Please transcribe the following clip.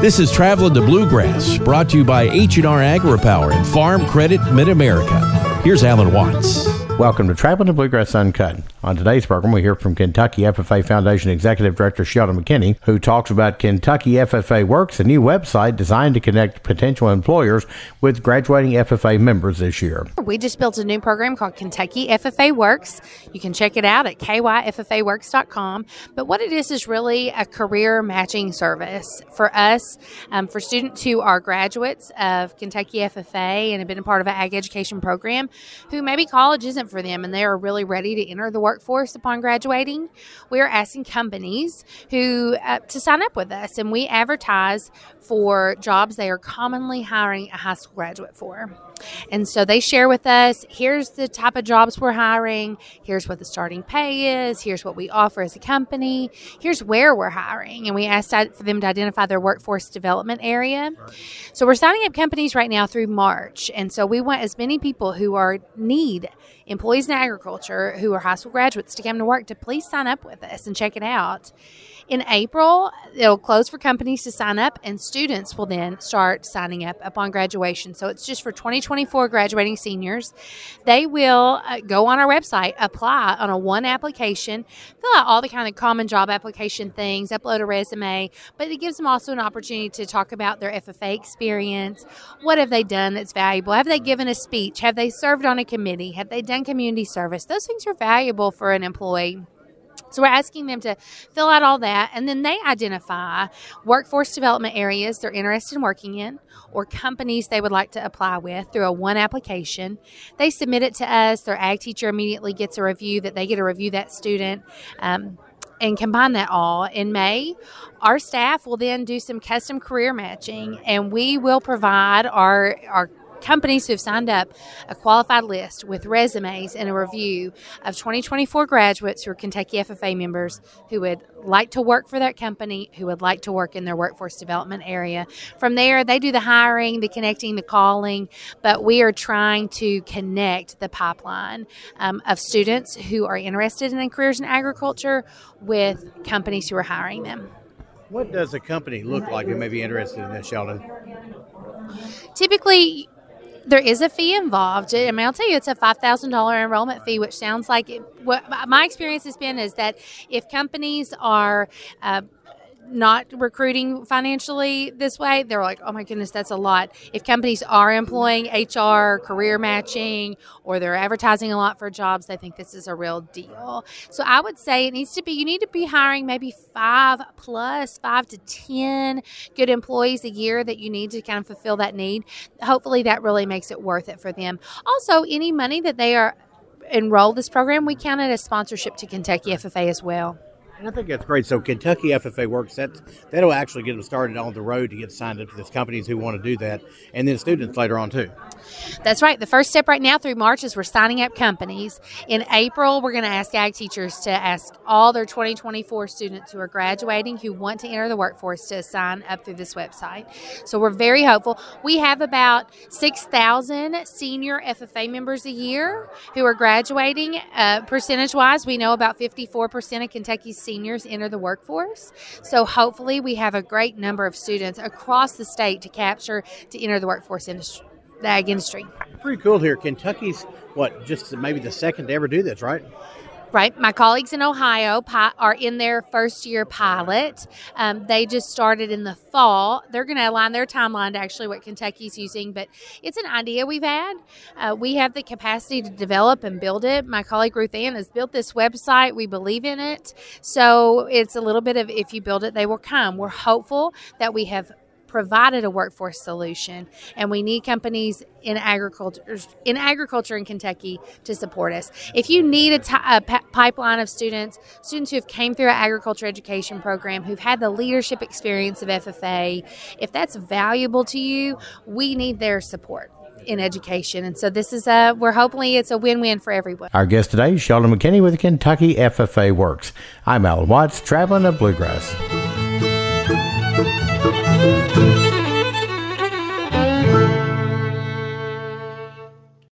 This is Traveling to Bluegrass, brought to you by H&R AgriPower and Farm Credit Mid-America. Here's Alan Watts. Welcome to Traveling to Bluegrass Uncut. On today's program, we hear from Kentucky FFA Foundation Executive Director Sheldon McKinney, who talks about Kentucky FFA Works, a new website designed to connect potential employers with graduating FFA members this year. We just built a new program called Kentucky FFA Works. You can check it out at kyffaworks.com. But what it is is really a career matching service for us, um, for students who are graduates of Kentucky FFA and have been a part of an ag education program, who maybe college isn't for them and they are really ready to enter the workforce upon graduating, we are asking companies who uh, to sign up with us and we advertise for jobs they are commonly hiring a high school graduate for. And so they share with us here's the type of jobs we're hiring, here's what the starting pay is, here's what we offer as a company, here's where we're hiring. And we asked for them to identify their workforce development area. So we're signing up companies right now through March. And so we want as many people who are need employees in agriculture who are high school graduates to come to work to please sign up with us and check it out. In April, it'll close for companies to sign up, and students will then start signing up upon graduation. So it's just for 2024 graduating seniors. They will uh, go on our website, apply on a one application, fill out all the kind of common job application things, upload a resume, but it gives them also an opportunity to talk about their FFA experience. What have they done that's valuable? Have they given a speech? Have they served on a committee? Have they done community service? Those things are valuable for an employee. So we're asking them to fill out all that, and then they identify workforce development areas they're interested in working in, or companies they would like to apply with through a one application. They submit it to us. Their ag teacher immediately gets a review that they get to review that student. Um, and combine that all in May, our staff will then do some custom career matching and we will provide our, our companies who have signed up a qualified list with resumes and a review of 2024 graduates who are Kentucky FFA members who would like to work for that company, who would like to work in their workforce development area. From there, they do the hiring, the connecting, the calling, but we are trying to connect the pipeline um, of students who are interested in careers in agriculture with companies who are hiring them. What does a company look like who may be interested in this, Sheldon? Typically, there is a fee involved. I mean, I'll tell you, it's a five thousand dollar enrollment fee, which sounds like it, what my experience has been is that if companies are uh, not recruiting financially this way, they're like, oh my goodness, that's a lot. If companies are employing HR, career matching, or they're advertising a lot for jobs, they think this is a real deal. So I would say it needs to be, you need to be hiring maybe five plus, five to 10 good employees a year that you need to kind of fulfill that need. Hopefully that really makes it worth it for them. Also, any money that they are enrolled this program, we count it as sponsorship to Kentucky FFA as well. I think that's great. So Kentucky FFA works. That that'll actually get them started on the road to get signed up to these companies who want to do that, and then students later on too. That's right. The first step right now through March is we're signing up companies. In April, we're going to ask ag teachers to ask all their 2024 students who are graduating who want to enter the workforce to sign up through this website. So we're very hopeful. We have about 6,000 senior FFA members a year who are graduating. Uh, percentage wise, we know about 54% of Kentucky's seniors enter the workforce. So hopefully, we have a great number of students across the state to capture to enter the workforce industry, the ag industry. Pretty cool here. Kentucky's what just maybe the second to ever do this, right? Right. My colleagues in Ohio are in their first year pilot. Um, they just started in the fall. They're going to align their timeline to actually what Kentucky's using, but it's an idea we've had. Uh, we have the capacity to develop and build it. My colleague Ruth Ann has built this website. We believe in it. So it's a little bit of if you build it, they will come. We're hopeful that we have provided a workforce solution, and we need companies in agriculture in agriculture in Kentucky to support us. If you need a, t- a p- pipeline of students, students who have came through our agriculture education program, who've had the leadership experience of FFA, if that's valuable to you, we need their support in education. And so this is a, we're hopefully it's a win-win for everyone. Our guest today is Sheldon McKinney with Kentucky FFA Works. I'm Alan Watts, traveling to Bluegrass. Thank you.